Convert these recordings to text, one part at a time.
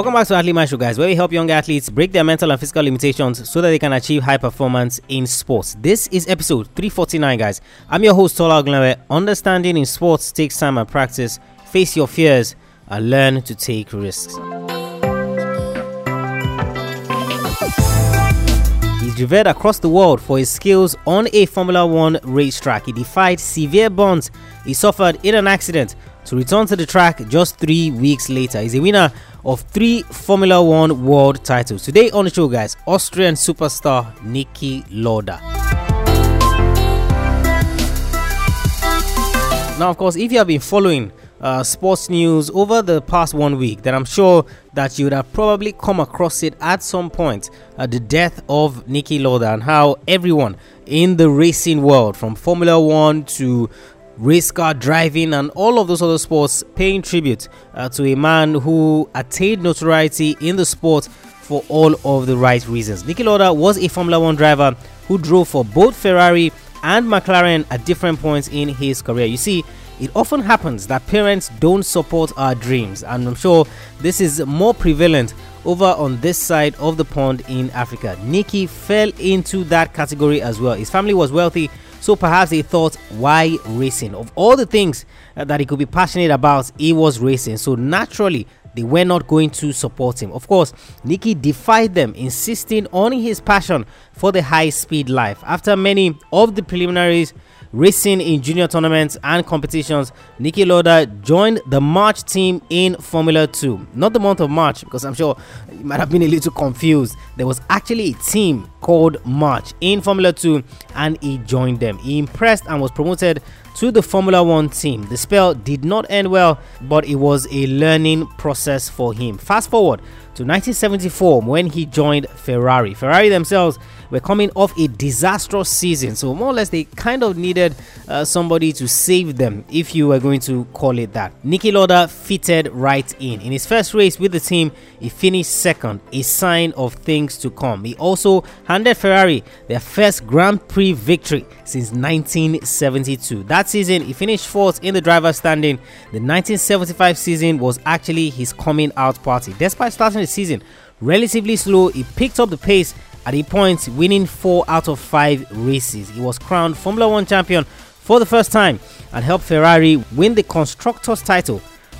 Welcome back to Athlete Show, guys, where we help young athletes break their mental and physical limitations so that they can achieve high performance in sports. This is episode 349, guys. I'm your host, Tola. Understanding in sports takes time and practice. Face your fears and learn to take risks. He's revered across the world for his skills on a Formula One racetrack. He defied severe burns he suffered in an accident to return to the track just three weeks later. He's a winner of three Formula One world titles. Today on the show, guys, Austrian superstar Niki Lauda. Now, of course, if you have been following uh, sports news over the past one week, then I'm sure that you would have probably come across it at some point uh, the death of Niki Lauda and how everyone in the racing world, from Formula One to race car driving, and all of those other sports, paying tribute uh, to a man who attained notoriety in the sport for all of the right reasons. Niki Lauda was a Formula One driver who drove for both Ferrari and McLaren at different points in his career. You see, it often happens that parents don't support our dreams, and I'm sure this is more prevalent over on this side of the pond in Africa. Niki fell into that category as well. His family was wealthy so perhaps he thought, why racing? Of all the things uh, that he could be passionate about, he was racing. So naturally, they were not going to support him. Of course, Niki defied them, insisting on his passion for the high speed life. After many of the preliminaries, racing in junior tournaments and competitions, Niki Lauda joined the March team in Formula 2. Not the month of March, because I'm sure you might have been a little confused. There was actually a team called March in Formula 2, and he joined them. He impressed and was promoted to the Formula One team. The spell did not end well, but it was a learning process for him. Fast forward to 1974 when he joined Ferrari. Ferrari themselves were coming off a disastrous season, so more or less they kind of needed uh, somebody to save them, if you were going to call it that. Niki Lauda fitted right in. In his first race with the team, he finished second, a sign of things to come. He also handed Ferrari their first Grand Prix victory since 1972. That season, he finished fourth in the driver's standing. The 1975 season was actually his coming out party. Despite starting the season relatively slow, he picked up the pace at a point, winning four out of five races. He was crowned Formula One champion for the first time and helped Ferrari win the Constructors title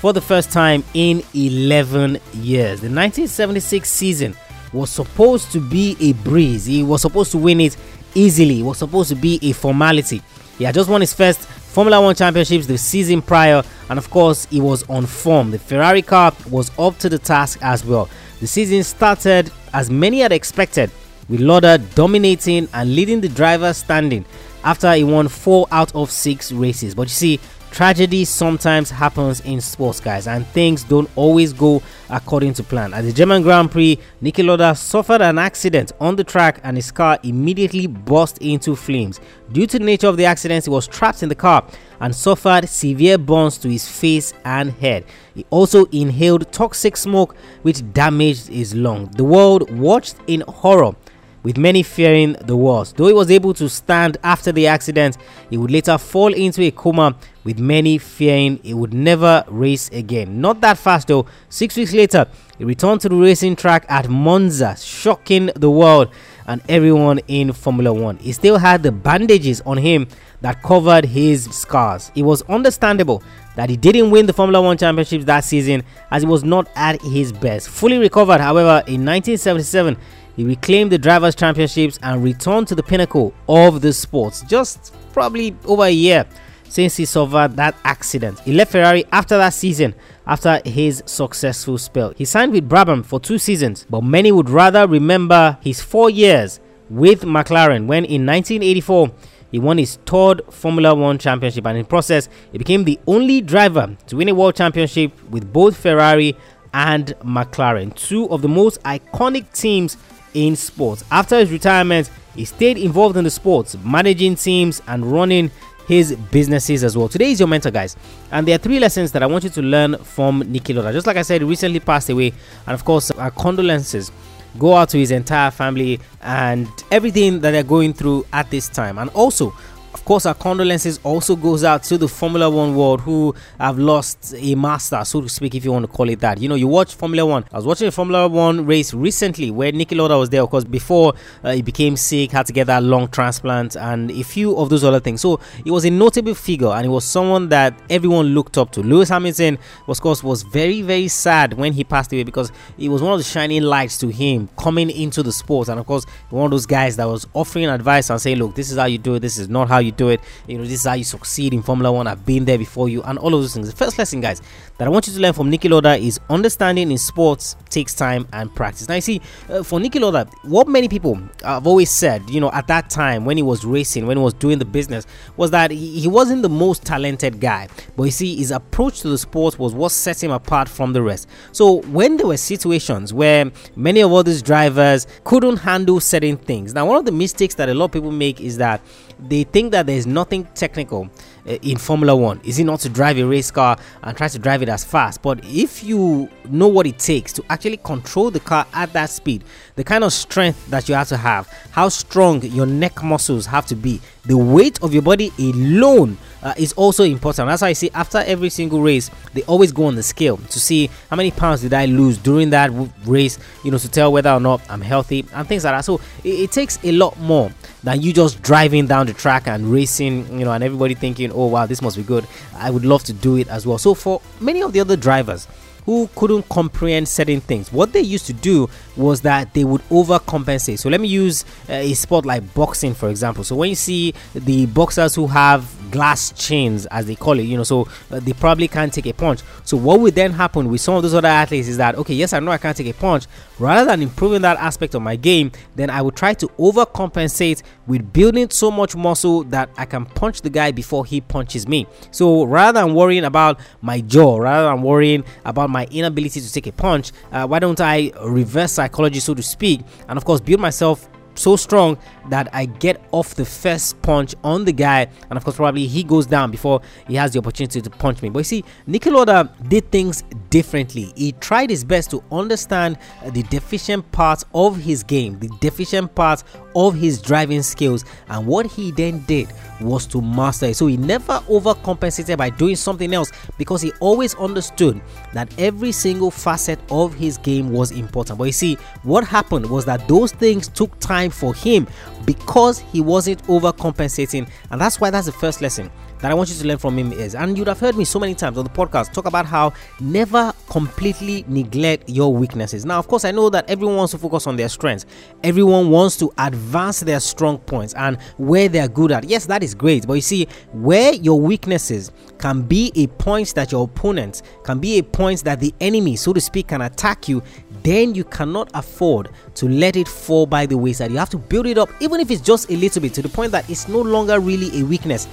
for the first time in 11 years. The 1976 season was supposed to be a breeze. He was supposed to win it easily. It was supposed to be a formality. He had just won his first Formula One championships the season prior, and of course, he was on form. The Ferrari car was up to the task as well. The season started as many had expected, with Lauda dominating and leading the driver standing after he won four out of six races. But you see, Tragedy sometimes happens in sports, guys, and things don't always go according to plan. At the German Grand Prix, Niki Lauda suffered an accident on the track and his car immediately burst into flames. Due to the nature of the accident, he was trapped in the car and suffered severe burns to his face and head. He also inhaled toxic smoke, which damaged his lung. The world watched in horror with many fearing the worst. Though he was able to stand after the accident, he would later fall into a coma, with many fearing he would never race again. Not that fast though, six weeks later, he returned to the racing track at Monza, shocking the world and everyone in Formula One. He still had the bandages on him that covered his scars. It was understandable that he didn't win the Formula One championships that season as he was not at his best. Fully recovered, however, in 1977 he reclaimed the Drivers' Championships and returned to the pinnacle of the sport just probably over a year since he suffered that accident. He left Ferrari after that season after his successful spell. He signed with Brabham for two seasons, but many would rather remember his four years with McLaren when in 1984 he won his third Formula One championship and in process he became the only driver to win a world championship with both Ferrari and McLaren, two of the most iconic teams in sports. After his retirement, he stayed involved in the sports, managing teams and running his businesses as well. Today is your mentor, guys, and there are three lessons that I want you to learn from Niki Lauda. Just like I said, recently passed away, and of course, our condolences go out to his entire family and everything that they're going through at this time. And also, of course, our condolences also goes out to the Formula One world who have lost a master, so to speak, if you want to call it that. You know, you watch Formula One. I was watching a Formula One race recently where Niki Lauda was there, of course, before uh, he became sick, had to get that lung transplant, and a few of those other things. So he was a notable figure, and he was someone that everyone looked up to. Lewis Hamilton, was, of course, was very, very sad when he passed away because he was one of the shining lights to him coming into the sport, and of course, one of those guys that was offering advice and saying, "Look, this is how you do it. This is not how you do it. You know, this is how you succeed in Formula One. I've been there before you, and all of those things." The first lesson, guys, that I want you to learn from Niki Lauda is understanding in sports takes time and practice. Now, you see, uh, for Niki Lauda, what many people have always said, you know, at that time when he was racing, when he was doing the business, was that he, he wasn't the most talented guy. But you see, his approach to the sport was what set him apart from the rest. So when there were situations where many of all these drivers couldn't handle certain things, now one of the mistakes that a lot of people make is that they think that there's nothing technical in Formula One. Is it not to drive a race car and try to drive it as fast? But if you know what it takes to actually control the car at that speed, the kind of strength that you have to have, how strong your neck muscles have to be, the weight of your body alone uh, is also important. That's why I see after every single race, they always go on the scale to see how many pounds did I lose during that race, you know, to tell whether or not I'm healthy and things like that. So it, it takes a lot more than you just driving down the track and racing, you know, and everybody thinking, oh wow, this must be good. I would love to do it as well. So for many of the other drivers, who couldn't comprehend certain things. What they used to do was that they would overcompensate. So let me use uh, a sport like boxing, for example. So when you see the boxers who have glass chains, as they call it, you know, so uh, they probably can't take a punch. So what would then happen with some of those other athletes is that, okay, yes, I know I can't take a punch. Rather than improving that aspect of my game, then I would try to overcompensate with building so much muscle that I can punch the guy before he punches me. So rather than worrying about my jaw, rather than worrying about my inability to take a punch, uh, why don't I reverse psychology, so to speak, and of course build myself so strong that I get off the first punch on the guy, and of course, probably he goes down before he has the opportunity to punch me. But you see, Lauda did things differently. He tried his best to understand the deficient parts of his game, the deficient parts of his driving skills, and what he then did was to master it. So he never overcompensated by doing something else because he always understood that every single facet of his game was important. But you see, what happened was that those things took time for him because he wasn't overcompensating, and that's why that's the first lesson that I want you to learn from him is, and you'd have heard me so many times on the podcast talk about how never completely neglect your weaknesses. Now, of course, I know that everyone wants to focus on their strengths, everyone wants to advance their strong points and where they're good at. Yes, that is great, but you see, where your weaknesses can be a point that your opponent can be a point that the enemy, so to speak, can attack you, then you cannot afford to let it fall by the wayside. You have to build it up, even if it's just a little bit, to the point that it's no longer really a weakness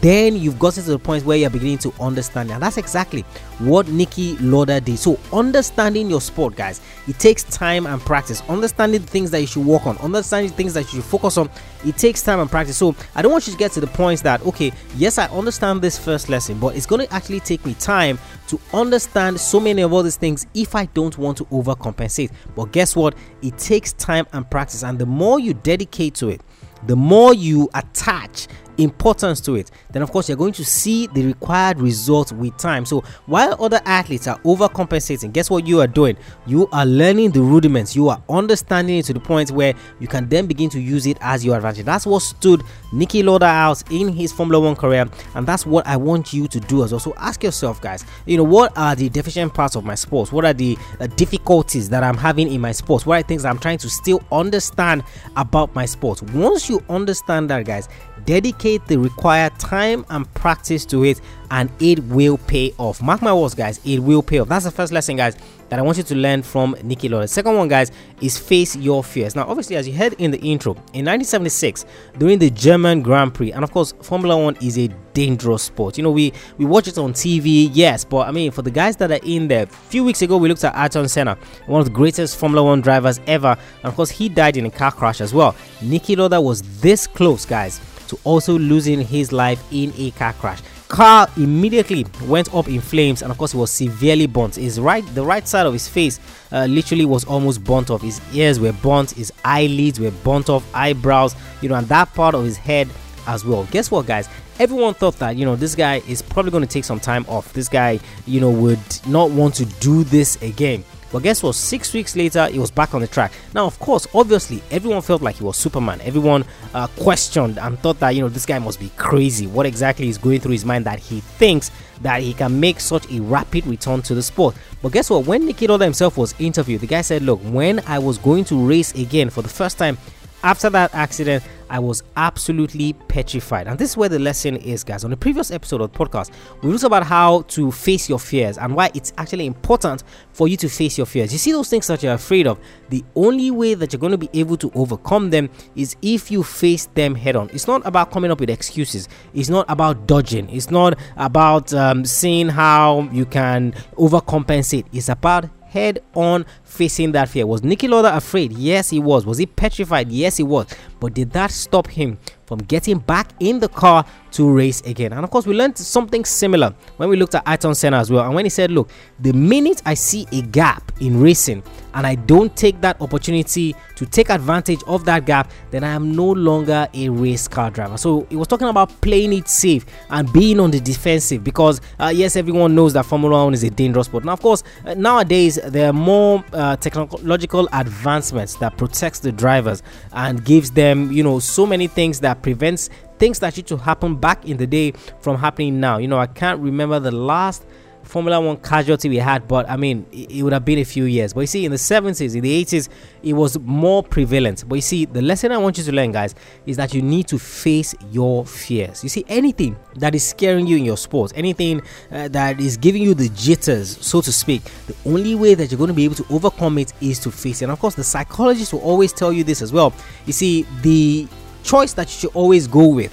then you've gotten to the point where you're beginning to understand. And that's exactly what Niki Lauda did. So understanding your sport guys it takes time and practice. Understanding the things that you should work on understanding things that you should focus on it takes time and practice. So I don't want you to get to the point that okay yes I understand this first lesson but it's going to actually take me time to understand so many of all these things if I don't want to overcompensate. But guess what? It takes time and practice. And the more you dedicate to it the more you attach importance to it, then of course you're going to see the required result with time. So while other athletes are overcompensating, guess what you are doing? You are learning the rudiments, you are understanding it to the point where you can then begin to use it as your advantage. That's what stood Niki Lauda out in his Formula One career, and that's what I want you to do as well. So ask yourself, guys, you know, what are the deficient parts of my sports? What are the uh, difficulties that I'm having in my sports? What are things I'm trying to still understand about my sports? Once you understand that, guys, dedicate the required time and practice to it and it will pay off. Mark my words guys it will pay off. That's the first lesson guys that i want you to learn from Niki Lauda second one guys is face your fears. Now obviously as you heard in the intro in 1976 during the german grand prix and of course formula one is a dangerous sport. You know we we watch it on tv yes but i mean for the guys that are in there a few weeks ago we looked at Ayrton Senna one of the greatest formula one drivers ever. And of course he died in a car crash as well. Niki Lauda was this close guys to also losing his life in a car crash. Car immediately went up in flames, and of course, he was severely burnt. His right, the right side of his face, uh, literally was almost burnt off. His ears were burnt, his eyelids were burnt off, eyebrows, you know, and that part of his head as well. Guess what, guys? Everyone thought that, you know, this guy is probably going to take some time off. This guy, you know, would not want to do this again. But guess what? Six weeks later, he was back on the track. Now, of course, obviously, everyone felt like he was Superman. Everyone uh, questioned and thought that, you know, this guy must be crazy. What exactly is going through his mind that he thinks that he can make such a rapid return to the sport? But guess what? When Niki Lauda himself was interviewed, the guy said, Look, when I was going to race again for the first time, after that accident, I was absolutely petrified. And this is where the lesson is, guys. On the previous episode of the podcast, we talked about how to face your fears and why it's actually important for you to face your fears. You see those things that you're afraid of, the only way that you're going to be able to overcome them is if you face them head on. It's not about coming up with excuses, it's not about dodging, it's not about um, seeing how you can overcompensate. It's about head on facing that fear. Was Niki Lauda afraid? Yes, he was. Was he petrified? Yes, he was. But did that stop him from getting back in the car to race again? And of course, we learned something similar when we looked at Ayrton Senna as well. And when he said, Look, the minute I see a gap in racing and I don't take that opportunity to take advantage of that gap, then I am no longer a race car driver. So he was talking about playing it safe and being on the defensive because, uh, yes, everyone knows that Formula One is a dangerous sport. Now, of course, uh, nowadays there are more uh, Uh, technological advancements that protects the drivers and gives them, you know, so many things that prevents things that used to happen back in the day from happening now. You know, I can't remember the last Formula One casualty we had, but I mean, it, it, would have been a few years. But you see, in the 70s, in the 80s, it was more prevalent. But you see, the lesson I want you to learn, guys, is that you need to face your fears. You see, anything that is scaring you in your sport, anything uh, that is giving you the jitters, so to speak, the only way that you're going to be able to overcome it is to face it. And of course, the psychologist will always tell you this as well. You see, the choice that you should always go with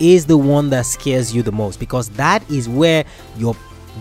is the one that scares you the most because that is where your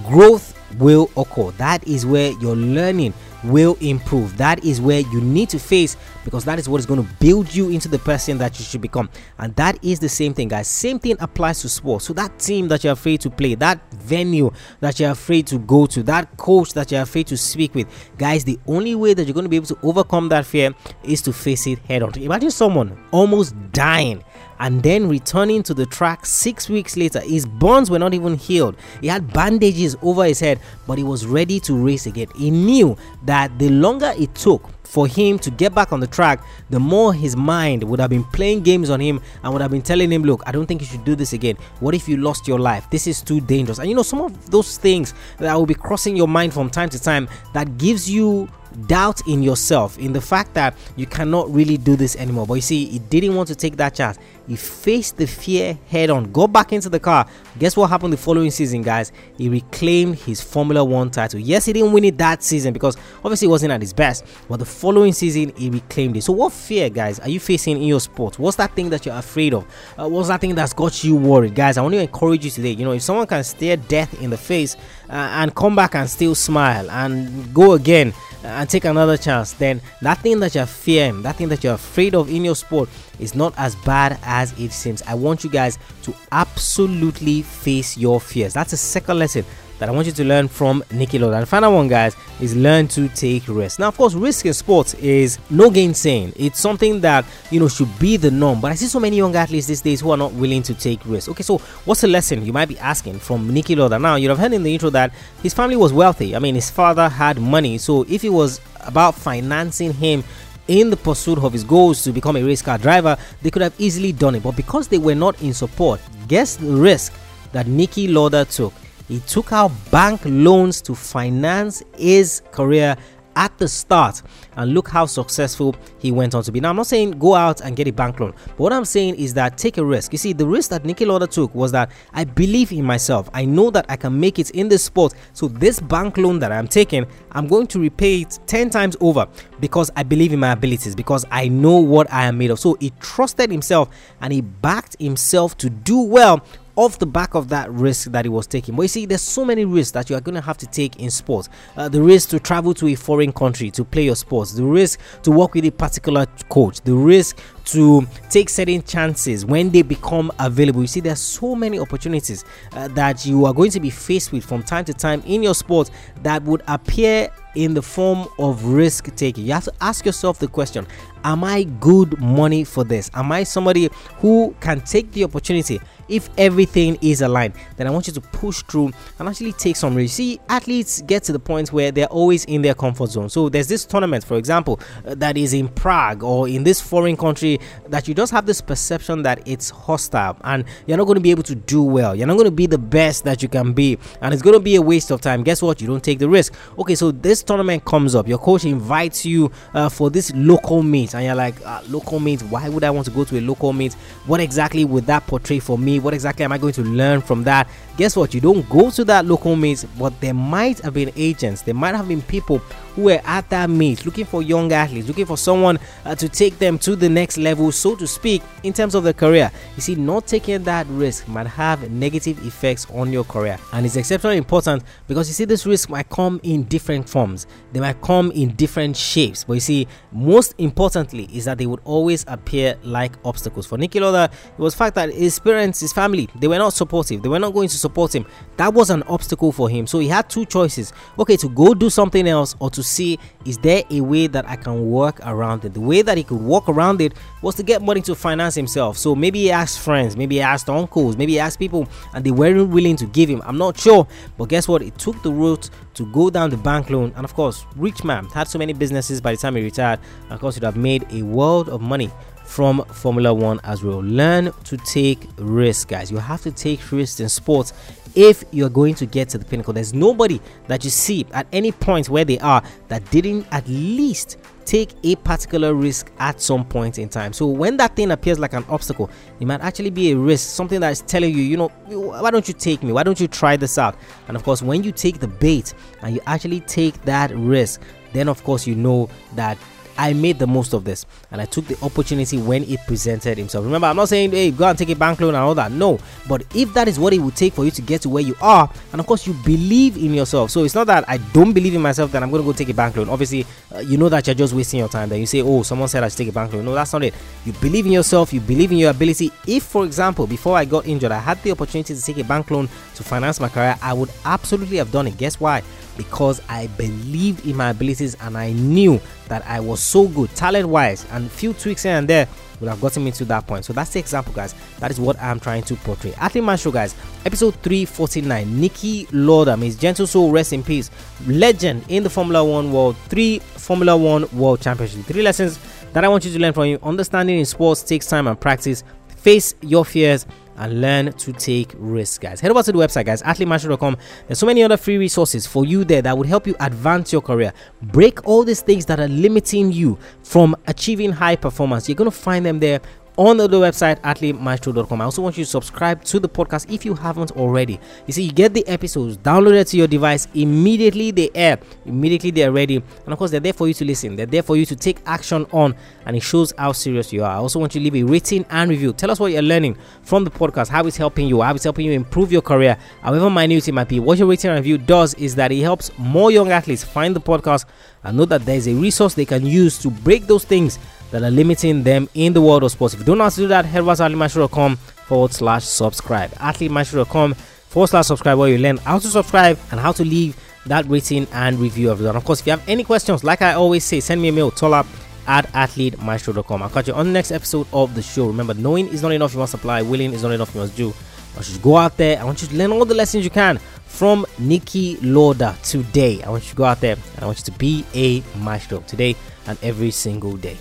growth will occur. That is where your learning will improve. That is where you need to face because that is what is going to build you into the person that you should become. And that is the same thing, guys. Same thing applies to sports. So that team that you're afraid to play, that venue that you're afraid to go to, that coach that you're afraid to speak with, guys, the only way that you're going to be able to overcome that fear is to face it head on. Imagine someone almost dying and then returning to the track six weeks later. His burns were not even healed. He had bandages over his head, but he was ready to race again. He knew that the longer it took for him to get back on the track, the more his mind would have been playing games on him and would have been telling him, Look, I don't think you should do this again. What if you lost your life? This is too dangerous. And you know, some of those things that will be crossing your mind from time to time that gives you doubt in yourself in the fact that you cannot really do this anymore. But you see, he didn't want to take that chance. He faced the fear head on, go back into the car. Guess what happened the following season, guys? He reclaimed his Formula One title. Yes, he didn't win it that season because obviously he wasn't at his best, but the following season he reclaimed it. So, what fear, guys, are you facing in your sport? What's that thing that you're afraid of? Uh, what's that thing that's got you worried, guys? I want to encourage you today. You know, if someone can stare death in the face uh, and come back and still smile and go again and take another chance, then that thing that you're fearing, that thing that you're afraid of in your sport is not as bad as it seems. I want you guys to absolutely face your fears. That's a second lesson that I want you to learn from Niki Lauda. And final one, guys, is learn to take risks. Now, of course, risk in sports is no gainsaying. It's something that you know should be the norm. But I see so many young athletes these days who are not willing to take risks. Okay, so what's the lesson you might be asking from Niki Lauda? Now, you'd have heard in the intro that his family was wealthy. I mean, his father had money. So if it was about financing him in the pursuit of his goals to become a race car driver, they could have easily done it. But because they were not in support, guess the risk that Niki Lauda took he took out bank loans to finance his career at the start and look how successful he went on to be. Now, I'm not saying go out and get a bank loan, but what I'm saying is that take a risk. You see, the risk that Niki Lauda took was that I believe in myself. I know that I can make it in this sport. So, this bank loan that I'm taking, I'm going to repay it 10 times over because I believe in my abilities, because I know what I am made of. So, he trusted himself and he backed himself to do well off the back of that risk that he was taking. But you see, there's so many risks that you are going to have to take in sports. Uh, the risk to travel to a foreign country to play your sports, the risk to work with a particular coach, the risk to take certain chances when they become available. You see, there's so many opportunities uh, that you are going to be faced with from time to time in your sport that would appear in the form of risk taking. You have to ask yourself the question Am I good money for this? Am I somebody who can take the opportunity if everything is aligned? Then I want you to push through and actually take some risk. See, athletes get to the point where they're always in their comfort zone. So there's this tournament, for example, uh, that is in Prague or in this foreign country that you just have this perception that it's hostile and you're not going to be able to do well. You're not going to be the best that you can be, and it's going to be a waste of time. Guess what? You don't take the risk. Okay, so this tournament comes up. Your coach invites you uh, for this local meet meet and you're like uh, local meet why would i want to go to a local meet what exactly would that portray for me? What exactly am i going to learn from that guess what? You don't go to that local meet but there might have been agents. There might have been people who were at that meet looking for young athletes looking for someone uh, to take them to the next level so to speak in terms of their career. You see not taking that risk might have negative effects on your career. And it's exceptionally important because you see this risk might come in different forms. They might come in different shapes. But you see most importantly is that they would always appear like obstacles. For Niki Lauda, it was fact that his parents, his family, they were not supportive. They were not going to support him. That was an obstacle for him. So he had two choices. Okay, to go do something else or to see is there a way that I can work around it. The way that he could work around it was to get money to finance himself. So maybe he asked friends, maybe he asked uncles, maybe he asked people and they weren't willing to give him. I'm not sure. But guess what? It took the route to go down the bank loan and of course, rich man had so many businesses by the time he retired. Of course, he'd have made a world of money from Formula One as well. Learn to take risks, guys. You have to take risks in sports if you're going to get to the pinnacle. There's nobody that you see at any point where they are that didn't at least take a particular risk at some point in time. So when that thing appears like an obstacle, it might actually be a risk, something that is telling you, you know, why don't you take me? Why don't you try this out? And of course, when you take the bait and you actually take that risk, then of course you know that I made the most of this and I took the opportunity when it presented himself. Remember, I'm not saying, hey, go and take a bank loan and all that. No, but if that is what it would take for you to get to where you are, and of course, you believe in yourself. So it's not that I don't believe in myself that I'm going to go take a bank loan. Obviously, uh, you know that you're just wasting your time. Then you say, oh, someone said I should take a bank loan. No, that's not it. You believe in yourself, you believe in your ability. If, for example, before I got injured, I had the opportunity to take a bank loan to finance my career, I would absolutely have done it. Guess why? Because I believed in my abilities and I knew that I was so good talent wise and a few tweaks here and there would have gotten me to that point. So that's the example, guys. That is what I'm trying to portray. Athlete Maestro, guys, episode 349. Niki Lauda, his gentle soul, rest in peace. Legend in the Formula One world, three Formula One World Championship. Three lessons that I want you to learn from you. Understanding in sports takes time and practice. Face your fears and learn to take risks, guys. Head over to the website, guys, athletemaestro.com. There's so many other free resources for you there that would help you advance your career. Break all these things that are limiting you from achieving high performance. You're going to find them there on the website athletemaestro.com. I also want you to subscribe to the podcast if you haven't already. You see, you get the episodes downloaded to your device immediately they air, immediately they're ready, and of course they're there for you to listen. They're there for you to take action on, and it shows how serious you are. I also want you to leave a rating and review. Tell us what you're learning from the podcast, how it's helping you, how it's helping you improve your career, however minute it might be. What your rating and review does is that it helps more young athletes find the podcast and know that there's a resource they can use to break those things that are limiting them in the world of sports. If you how to do that, head over to athletemaestro.com forward slash subscribe. athletemaestro.com forward slash subscribe where you learn how to subscribe and how to leave that rating and review of it. And of course, if you have any questions, like I always say, send me a mail, up at athletemaestro.com. I'll catch you on the next episode of the show. Remember, knowing is not enough, you must apply. Willing is not enough, you must do. I should go out there. I want you to learn all the lessons you can from Niki Lauda today. I want you to go out there and I want you to be a maestro today and every single day.